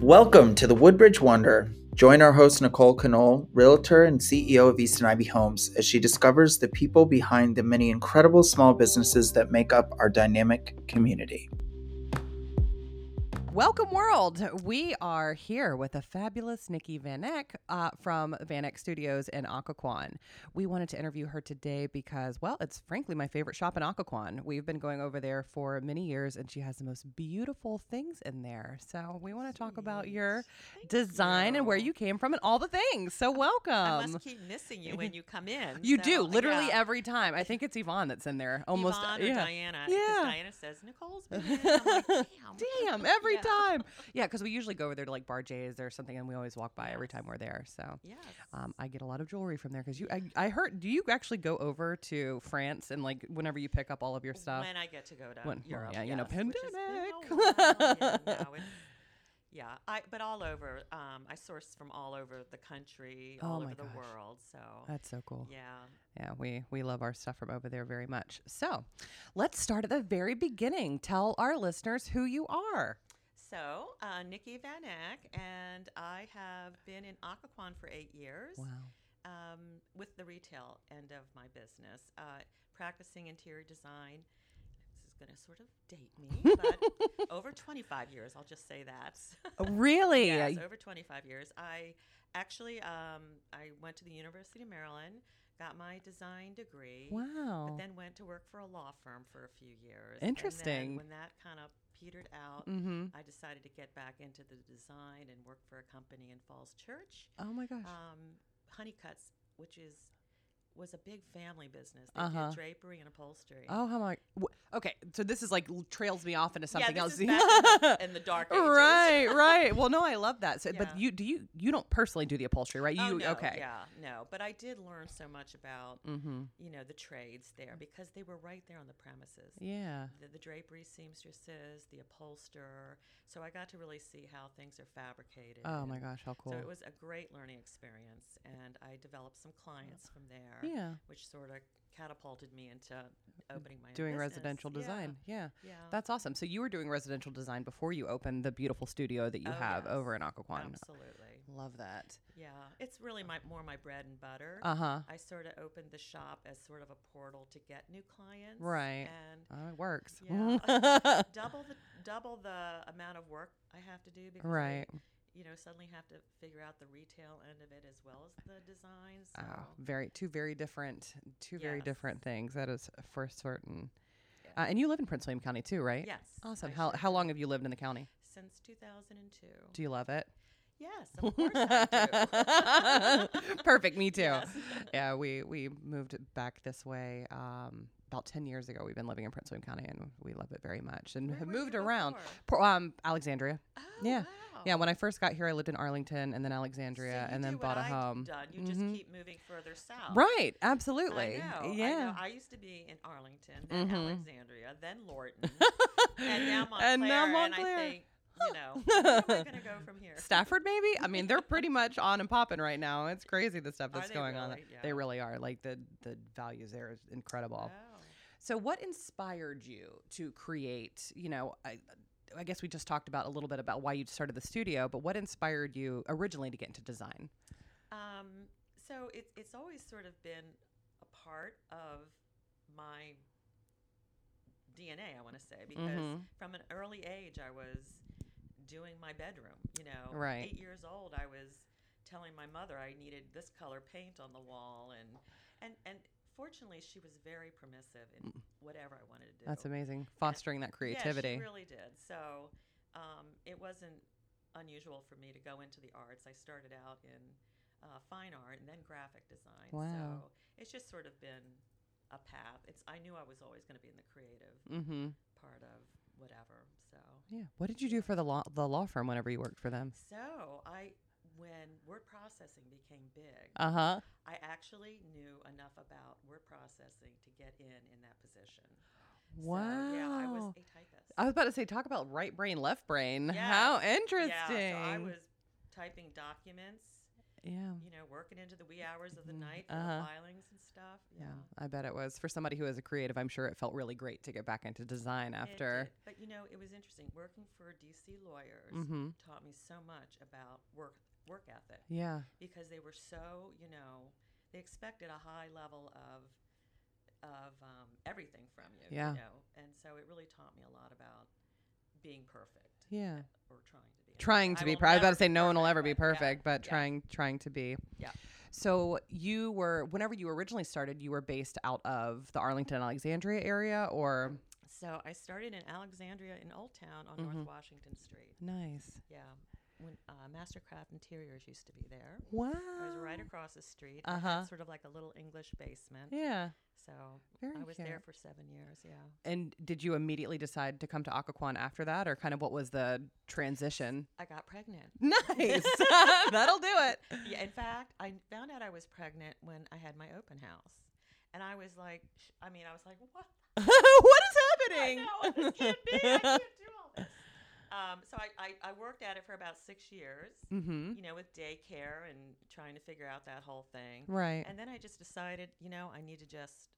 Welcome to the Woodbridge Wonder. Join our host, Nicole Canole, Realtor and CEO of East and Ivy Homes, as she discovers the people behind the many incredible small businesses that make up our dynamic community. Welcome, world. We are here with a fabulous Nikki Vanek uh, from Vanek Studios in Occoquan. We wanted to interview her today because, well, it's frankly my favorite shop in Occoquan. We've been going over there for many years, and she has the most beautiful things in there. So we want to talk about your Thank design and where you came from and all the things. So welcome. I must keep missing you when you come in. you so, do literally yeah. every time. I think it's Yvonne that's in there almost. Yvonne or yeah. Diana. Yeah. Diana says Nicole's been in. I'm like, damn. Damn, every Yeah. time. Yeah, because we usually go over there to like Bar J's or something, and we always walk by every time we're there. So Yes. um, I get a lot of jewelry from there because you. I, I heard. Do you actually go over to France and like whenever you pick up all of your stuff? When I get to go to When- Europe, yeah, you know, yes, is, pandemic. well, yeah, no, yeah, I but all over. Um, I source from all over the country, Oh all over the world. So That's so cool. yeah. Yeah, we we love our stuff from over there very much. So, let's start at the very beginning. Tell our listeners who you are. So, uh, Nikki Vanek, and I have been in Occoquan for eight years. Wow. um, with the retail end of my business, uh, practicing interior design. This is going to sort of date me, but over 25 years, I'll just say that. Oh, really? yes, over 25 years. I actually um, I went to the University of Maryland, got my design degree, wow. but then went to work for a law firm for a few years. Interesting. when that kind of petered out, mm-hmm. I decided to get back into the design and work for a company in Falls Church Oh my gosh. um, Honeycuts, which is was a big family business. They Uh-huh. did drapery and upholstery. Oh, how wh- Okay, so this is like trails me off into something yeah, else. this is back in, the, in the dark ages. right, right. Well, no, I love that. So, Yeah. but you do you you don't personally do the upholstery, right? You Oh, no, okay? Yeah, no, but I did learn so much about Mm-hmm. you know the trades there because they were right there on the premises. Yeah. The, the drapery seamstresses, the upholsterer. So I got to really see how things are fabricated. Oh my gosh, how cool. So it was a great learning experience, and I developed some clients from there. yeah. which sort of catapulted me into opening my Doing business. residential design. Yeah. Yeah, That's awesome. So you were doing residential design before you opened the beautiful studio that you Oh, have yes. over in Occoquan. absolutely. Love that. Yeah, it's really my more my bread and butter. Uh huh. I sort of opened the shop as sort of a portal to get new clients. Right. And Oh, it works. Yeah. double the double the amount of work I have to do because I, right. You know, suddenly have to figure out the retail end of it as well as the design. So Oh, very two very different two very different things. That is for certain. Yeah. Uh, and you live in Prince William County too, right? yes, Awesome. I How how long have you lived in the county? Since 2002. Do you love it? Yes, of course I do. Perfect. Me too. Yes. Yeah, we we moved back this way um, about ten years ago. We've been living in Prince William County, and we love it very much, and Where have moved around. um, Alexandria. Oh, Yeah. Wow. Yeah, when I first got here, I lived in Arlington, and then Alexandria, you and then bought a I've home. Done. You Mhm. just keep moving further south. Right. I Absolutely. know, yeah. I know. I used to be in Arlington, then Mhm. Alexandria, then Lorton, and now Montclair. And now And Montclair. I think, you know, where am I going to go from here? Stafford, maybe. I mean, they're pretty much on and popping right now. It's crazy the stuff that's going on. really? They really are. Like the the values there is incredible. Wow. So, what inspired you to create? You know, I, I guess we just talked about a little bit about why you started the studio, but what inspired you originally to get into design? Um, so it's it's always sort of been a part of my DNA. I want to say because Mhm. from an early age, I was doing my bedroom. You know, Right. eight years old, I was telling my mother I needed this color paint on the wall, and and and fortunately, she was very permissive in whatever I wanted to do. That's amazing. Fostering that creativity. Yeah, she really did. So um, it wasn't unusual for me to go into the arts. I started out in uh, fine art and then graphic design. Wow. So it's just sort of been a path. It's I knew I was always going to be in the creative mm-hmm. part of whatever. So Yeah. What did you do for the law the law firm whenever you worked for them? so I when word processing became big, Uh huh. I actually knew enough about word processing to get in in that position. Wow. So, yeah, I was a typist. I was about to say, talk about right brain, left brain. Yeah. How interesting. Yeah, so I was typing documents Yeah. you know, working into the wee hours of the Mhm. night for Uh-huh. the filings and stuff. Yeah. Yeah, I bet it was. For somebody who is a creative, I'm sure it felt really great to get back into design after. But you know, it was interesting. Working for DC lawyers Mhm. taught me so much about work work ethic Yeah. because they were so, you know, they expected a high level of of um, everything from you. Yeah. You know, and so it really taught me a lot about being perfect. Yeah. Or trying to be. Trying to I be. I was about to say no one will ever be but yeah, perfect, but yeah. trying trying to be. Yeah. So you were whenever you originally started, you were based out of the Arlington Alexandria area or So I started in Alexandria in Old Town on Mhm. North Washington Street. nice. Yeah. When uh, Mastercraft Interiors used to be there. Wow. I was right across the street. Uh-huh. Sort of like a little English basement. Yeah. So Very I was there for seven years. Yeah. And did you immediately decide to come to Occoquan after that or kind of what was the transition? I got pregnant. Nice. That'll do it. Yeah. In fact, I found out I was pregnant when I had my open house, and I was like, sh- I mean, I was like, what? what is I happening? know this can't be. I can't do all this. Um, so I, I, I worked at it for about six years. mm-hmm. You know, with daycare and trying to figure out that whole thing. Right. And then I just decided, you know, I need to just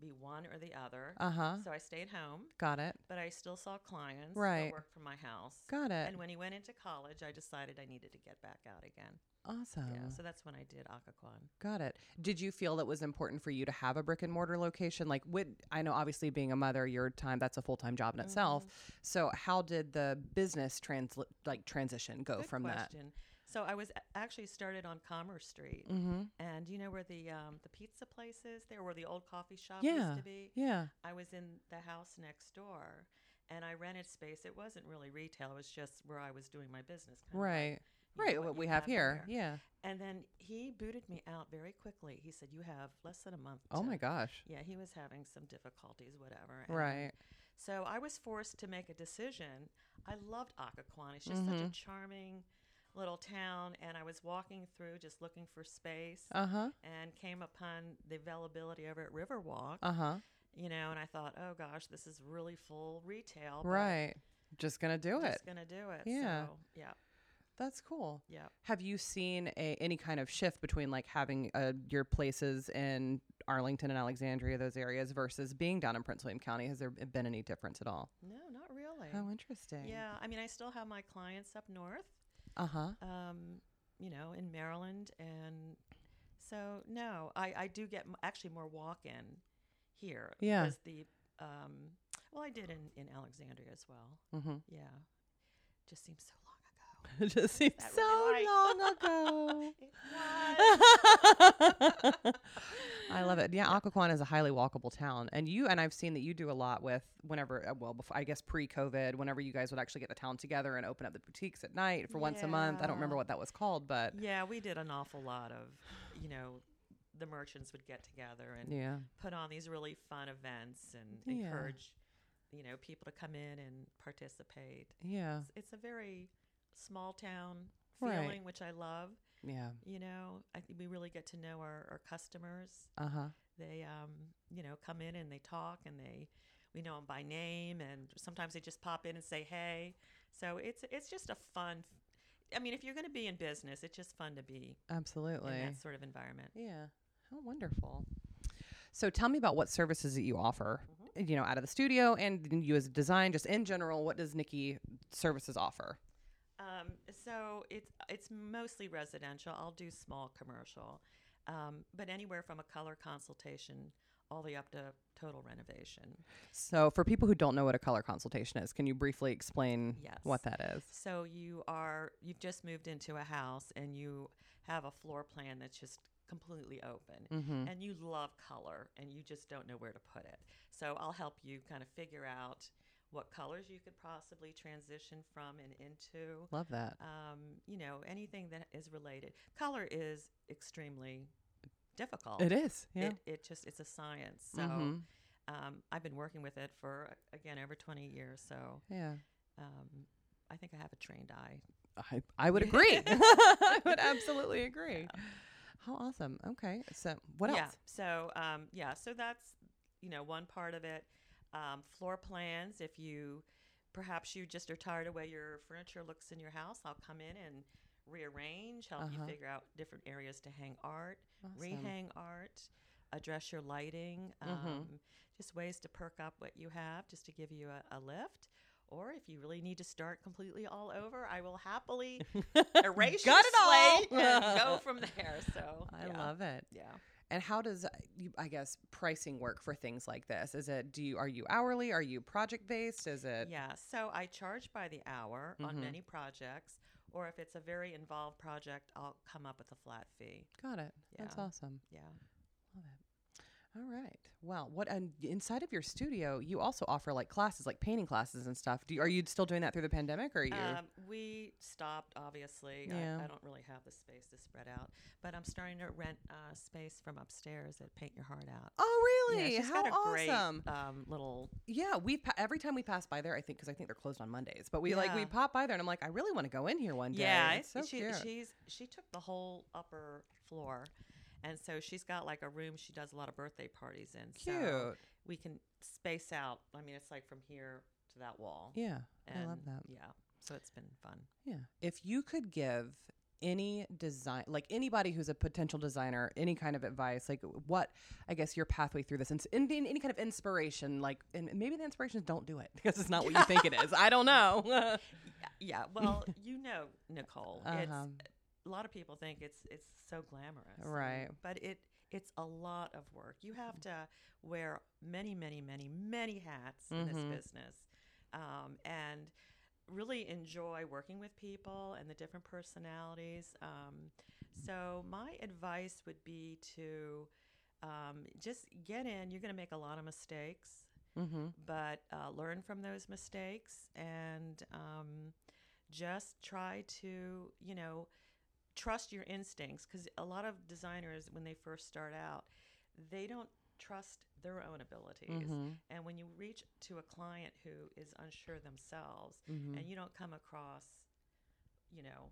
be one or the other. Uh huh. So I stayed home, Got it. but I still saw clients. Right. That worked from my house. Got it. And when he went into college, I decided I needed to get back out again. awesome. Yeah. So that's when I did Occoquan. Got it. Did you feel it was important for you to have a brick and mortar location? Like, would I know obviously being a mother, your time that's a full time job in itself. Mm-hmm. So, how did the business trans like transition go Good from question. So I was actually started on Commerce Street. Mm-hmm. and you know where the um, the pizza place is? There, where the old coffee shop Yeah. used to be. Yeah. I was in the house next door, and I rented space. It wasn't really retail; it was just where I was doing my business. kind of like, Right. Right. What we have here. there. Yeah. And then he booted me out very quickly. He said, "You have less than a month." Oh to-" my gosh. Yeah, he was having some difficulties, whatever. and Right. So I was forced to make a decision. I loved Occoquan. It's just such a Mhm. charming little town, and I was walking through just looking for space, Uh huh. and came upon the availability over at Riverwalk. Uh huh. you know, and I thought, oh gosh, this is really full retail. Right. Just gonna do it. Just gonna do it. Yeah. So, yeah. That's cool. Yeah. Have you seen a, any kind of shift between like having uh, your places in Arlington and Alexandria, those areas, versus being down in Prince William County? Has there been any difference at all? No, not really. Oh, interesting. Yeah. I mean, I still have my clients up north, Uh huh. um, you know, in Maryland, and so no, I I do get actually more walk-in here. Yeah. Because the um, well, I did in in Alexandria as well. Mm-hmm. Yeah. Just seems so. It just seems so really long ago. I love it. Yeah, Occoquan is a highly walkable town, and you and I've seen that you do a lot with whenever, uh, well, before I guess pre-COVID, whenever you guys would actually get the town together and open up the boutiques at night for once a month. I don't remember what that was called, but Yeah, we did an awful lot of, you know, the merchants would get together and yeah, put on these really fun events and Yeah. encourage, you know, people to come in and participate. yeah, It's, it's a very small town Right. feeling, which I love. yeah. You know, I think we really get to know our, our customers. Uh huh. They, um, you know, come in and they talk and they, we know them by name, and sometimes they just pop in and say hey. So it's it's just a fun. I mean, if you're going to be in business, it's just fun to be Absolutely. in that sort of environment. Yeah. How wonderful. So tell me about what services that you offer, Mm-hmm. you know, out of the studio and you as a design, just in general, what does Nikki services offer? Um, so it's it's mostly residential. I'll do small commercial, um, but anywhere from a color consultation all the way up to total renovation. So for people who don't know what a color consultation is, can you briefly explain Yes. what that is? So you are you've just moved into a house and you have a floor plan that's just completely open. Mm-hmm. And you love color and you just don't know where to put it. So I'll help you kind of figure out what colors you could possibly transition from and into. Love that. um, you know, anything that is related. Color is extremely difficult. It is. Yeah. It, it just it's a science. So Mhm. um, I've been working with it for again over 20 years. So Yeah. um, I think I have a trained eye. I, I would agree. I would absolutely agree. How awesome. Okay. So what else? yeah. else? So um, yeah. So that's you know one part of it. Um, floor plans. If you perhaps you just are tired of the way your furniture looks in your house, I'll come in and rearrange, help Uh-huh. you figure out different areas to hang art, Awesome. rehang art, address your lighting, um, Mhm. just ways to perk up what you have, just to give you a, a lift. Or if you really need to start completely all over, I will happily erase Got your it all. slate and go from there. So I yeah. love it. Yeah. And how does I guess pricing work for things like this? Is it do you are you hourly? Are you project based? Is it Yeah, so I charge by the hour on Mhm. many projects, or if it's a very involved project, I'll come up with a flat fee. Got it. That's awesome. Yeah. Love it. All right. Well, what and inside of your studio, you also offer like classes, like painting classes and stuff. Do you, are you still doing that through the pandemic, or are you? Um, we stopped, obviously. Yeah. I, I don't really have the space to spread out, but I'm starting to rent uh, space from upstairs at Paint Your Heart Out. oh, Yeah, really? she's How got a awesome! great um, little. yeah, we pa- every time we pass by there, I think because I think they're closed on Mondays, but we like we pop by there, and I'm like, I really want to go in here one day. Yeah, it's so she, cute. she's she took the whole upper floor, and so she's got like a room she does a lot of birthday parties in. Cute. So we can space out. I mean, it's like from here to that wall. yeah, And I love that. Yeah, so it's been fun. Yeah. If you could give any design, like anybody who's a potential designer, any kind of advice, like what, I guess, your pathway through this, and any, any kind of inspiration, like, and maybe the inspiration is don't do it because it's not what you think it is. I don't know. Yeah, well, you know, Nicole, Uh-huh. it's a lot of people think it's it's so glamorous, Right. But it it's a lot of work. You have to wear many, many, many, many hats in Mhm. this business, um, and really enjoy working with people and the different personalities. Um, so my advice would be to um, just get in. You're going to make a lot of mistakes mm-hmm. but uh, learn from those mistakes and um, just try to, you know, trust your instincts. Because a lot of designers, when they first start out, they don't trust their own abilities. Mm-hmm. And when you reach to a client who is unsure themselves Mm-hmm. and you don't come across, you know,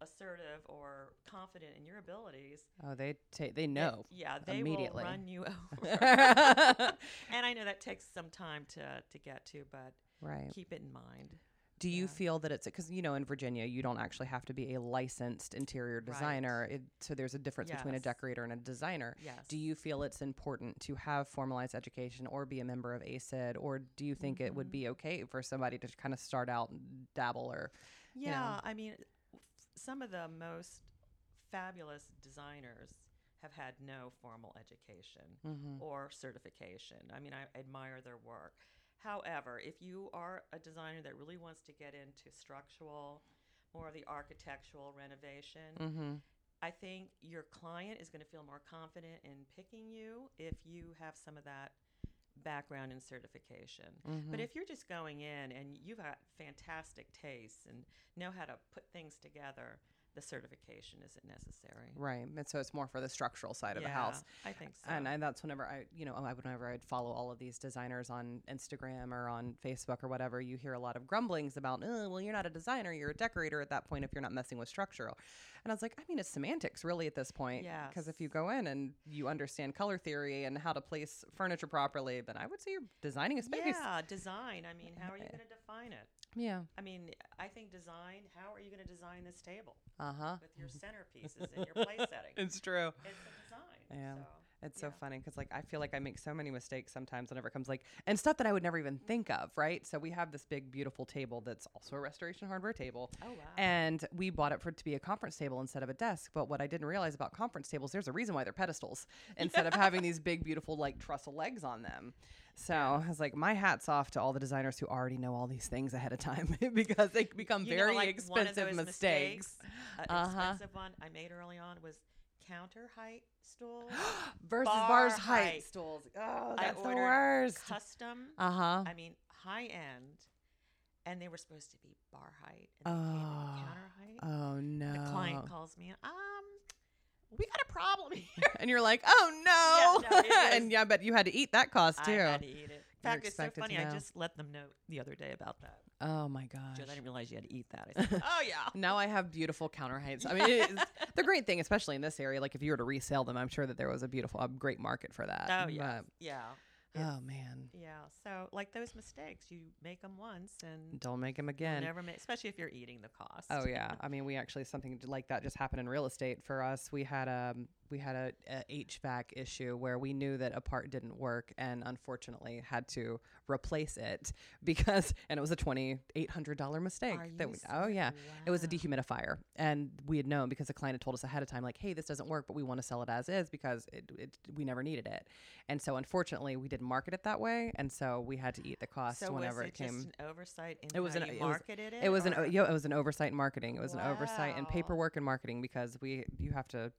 assertive or confident in your abilities, Oh, they take, they they- know. yeah, they immediately. will run you over. and I know that takes some time to to get to, but right. keep it in mind. Do you Yeah. feel that it's because you know in Virginia you don't actually have to be a licensed interior Right. designer, it, so there's a difference between a decorator and a designer. Yes. Do you feel it's important to have formalized education or be a member of ASID, or do you think it would Mhm. be okay for somebody to kind of start out and dabble or? Yeah, know. I mean, some of the most fabulous designers have had no formal education Mm-hmm. or certification. I mean, I admire their work. However, if you are a designer that really wants to get into structural, more of the architectural renovation, Mm-hmm. I think your client is going to feel more confident in picking you if you have some of that background and certification. Mm-hmm. But if you're just going in and you've got fantastic tastes and know how to put things together, the certification isn't necessary. right, and so it's more for the structural side of the house. I think so. And I, that's whenever I, you know, I- whenever I'd follow all of these designers on Instagram or on Facebook or whatever, you hear a lot of grumblings about, oh, well, you're not a designer, you're a decorator at that point if you're not messing with structural. And I was like, I mean, it's semantics really at this point. Yeah. Because if you go in and you understand color theory and how to place furniture properly, then I would say you're designing a space. yeah, design. I mean, how are you going to define it? Yeah. I mean, I think design, how are you going to design this table Uh huh. with your centerpieces and your place setting? It's true. It's a design. Yeah. So, It's so funny because like I feel like I make so many mistakes sometimes whenever it comes like and stuff that I would never even think of, right? So we have this big beautiful table that's also a restoration hardware table. oh, wow. And we bought it for it to be a conference table instead of a desk. But what I didn't realize about conference tables, there's a reason why they're pedestals instead of having these big, beautiful, like trestle legs on them. So I was like, my hat's off to all the designers who already know all these things ahead of time because they become You know, very like, one of expensive mistakes. An Uh-huh. expensive one I made early on was counter height stools, Versus Bar bars height, height. stools. Oh, I that's the worst. custom. Uh huh. I mean, high end, and they were supposed to be bar height, and they came Oh. in counter height. Oh no. The client calls me, um, we got a problem here. and you're like, oh no. Yeah, no, it and yeah, but you had to eat that cost too. I had to eat it. In You're fact, it's so expected to funny. I know. just let them know the other day about that. Oh my gosh. I didn't realize you had to eat that. I said, oh yeah. now I have beautiful counter heights. I mean, it's the great thing, especially in this area. Like if you were to resell them, I'm sure that there was a beautiful, a great market for that. Oh yeah, yeah. Oh man. Yeah. So like those mistakes, you make them once and Don't make them again. never make, especially if you're eating the cost. Oh yeah, I mean, we actually something like that just happened in real estate for us. We had a we had a, a HVAC issue where we knew that a part didn't work, and unfortunately had to replace it because and it was a twenty eight hundred dollar mistake. Are that you we, oh yeah, it was a dehumidifier, and we had known because the client had told us ahead of time, like, hey, this doesn't work, but we want to sell it as is because it, it we never needed it, and so unfortunately we didn't market it that way, and so we had to eat the cost So whenever was it it, came. just an oversight in It was an- it was- it? It was an or- yeah, it was an oversight in marketing. It was an oversight in paperwork and marketing because we you have to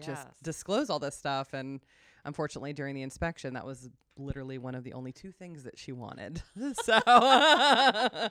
just disclose all this stuff and unfortunately during the inspection that was literally one of the only two things that she wanted. so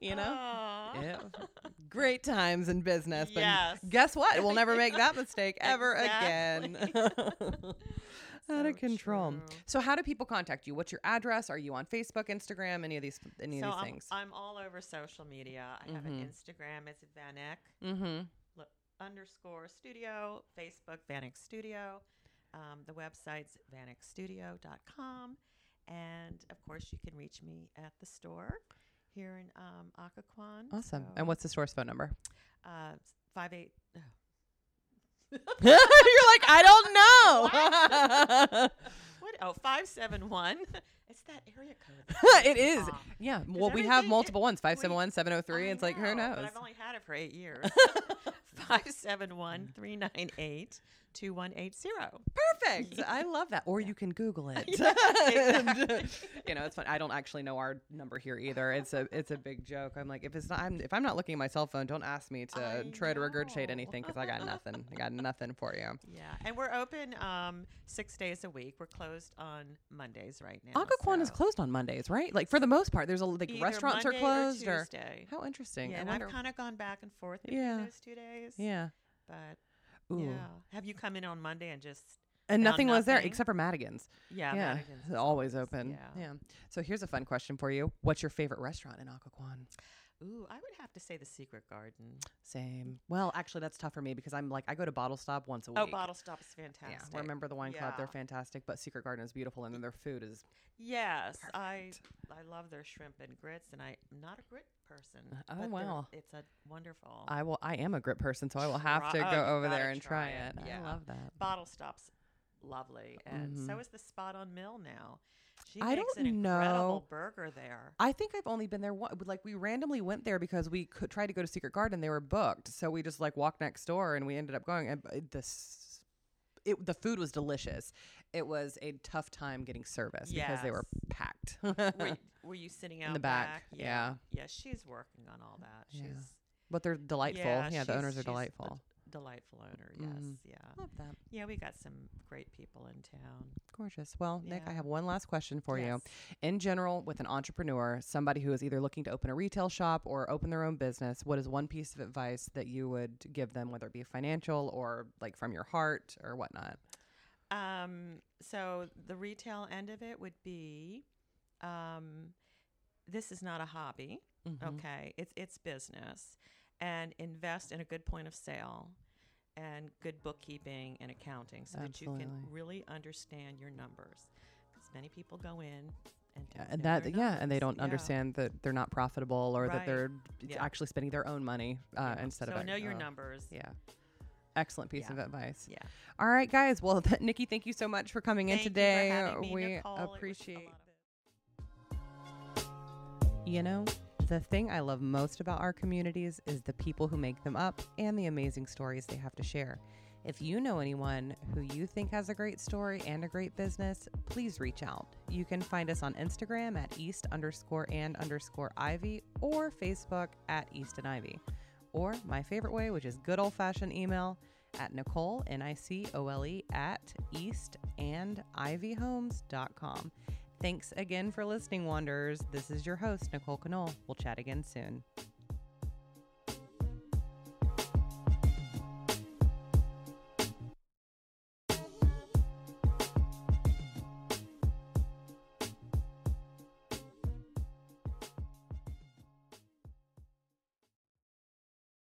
you know, yeah, great times in business. But Yes. guess what? We'll never make that mistake ever again. Out of control. true. So how do people contact you? What's your address? Are you on Facebook, Instagram, any of these any so of these I'm, things? I'm all over social media. I have an Mhm. Instagram. It's Vanek mm-hmm. Underscore studio, Facebook Vanek Studio. Um, the website's vanekstudio.com. And of course, you can reach me at the store here in um, Occoquan. Awesome. So, And what's the store's phone number? uh, five eight? oh, You're like, I don't know. What? Oh, 571. It's that area code. it is. Ah. Yeah. Well, we have multiple ones. we- 571, 703. I It's like, who knows? But I've only had it for eight years. 571 398 2180. Perfect. I love that. Or you can Google it. Yeah, exactly. you know, it's fun. I don't actually know our number here either. It's a it's a big joke. I'm like, if it's not, I'm, if I'm not looking at my cell phone, don't ask me to I try to regurgitate anything because I got nothing. I got nothing for you. Yeah, and we're open um, six days a week. We're closed on Mondays right now. Occoquan is closed on Mondays, right? Like for the most part, there's a like either restaurants Monday are closed or or, how interesting. Yeah, I and wonder. I've kind of gone back and forth between Yeah. those two days. yeah. but Ooh. yeah, have you come in on Monday and just And Found nothing was there except for Madigan's. yeah, yeah, Madigan's always open. Yeah. Yeah. So here's a fun question for you. What's your favorite restaurant in Occoquan? Ooh, I would have to say the Secret Garden. Same. Well, actually, that's tough for me because I'm like I go to Bottle Stop once a week. Oh, Bottle Stop is fantastic. Yeah, remember the wine club? They're fantastic, but Secret Garden is beautiful, and then their food is. Yes, I Perfect. I love their shrimp and grits, and I'm not a grit person. Oh, wow. it's a wonderful. I will. I am a grit person, so I will have to Try- oh, go you over there and try, it. it. Yeah. I love that. Bottle Stop's lovely, and so Mhm. is the Spot on Mill now. She I don't an know. burger there. I think I've only been there one. Like we randomly went there because we could try to go to Secret Garden. They were booked, so we just like walked next door and we ended up going. And uh, this, it the food was delicious. It was a tough time getting service because they were packed. were, you, were you sitting out in the back, yeah. yeah. she's working on all that. Yeah. She's but they're delightful. Yeah, the owners are delightful. Delightful owner. Yes, Mhm. yeah, Love that. yeah. We got some great people in town. Gorgeous. Well, Nick, I have one last question for you. In general, with an entrepreneur, somebody who is either looking to open a retail shop or open their own business, what is one piece of advice that you would give them, whether it be financial or like from your heart or whatnot? Um, so the retail end of it would be, um, this is not a hobby. Mhm. Okay, it's it's business, and invest in a good point of sale, and good bookkeeping and accounting, so that you can really understand your numbers. Because many people go in and Yeah, and that yeah, and they don't Yeah. understand that they're not profitable or that they're Yeah. actually spending their own money uh, instead so of know your uh, numbers. Yeah. Excellent piece Yeah. of advice. Yeah. All right, guys. Well, Nikki, thank you so much for coming Thank in today. me, we Nicole. It was a appreciate You know, the thing I love most about our communities is the people who make them up and the amazing stories they have to share. If you know anyone who you think has a great story and a great business, please reach out. You can find us on Instagram at east underscore and underscore ivy or Facebook at east and ivy. Or my favorite way, which is good old fashioned email at Nicole, N I C O L E, at east and ivyhomes.com. Thanks again for listening, Wanderers. This is your host, Nicole Canole. We'll chat again soon.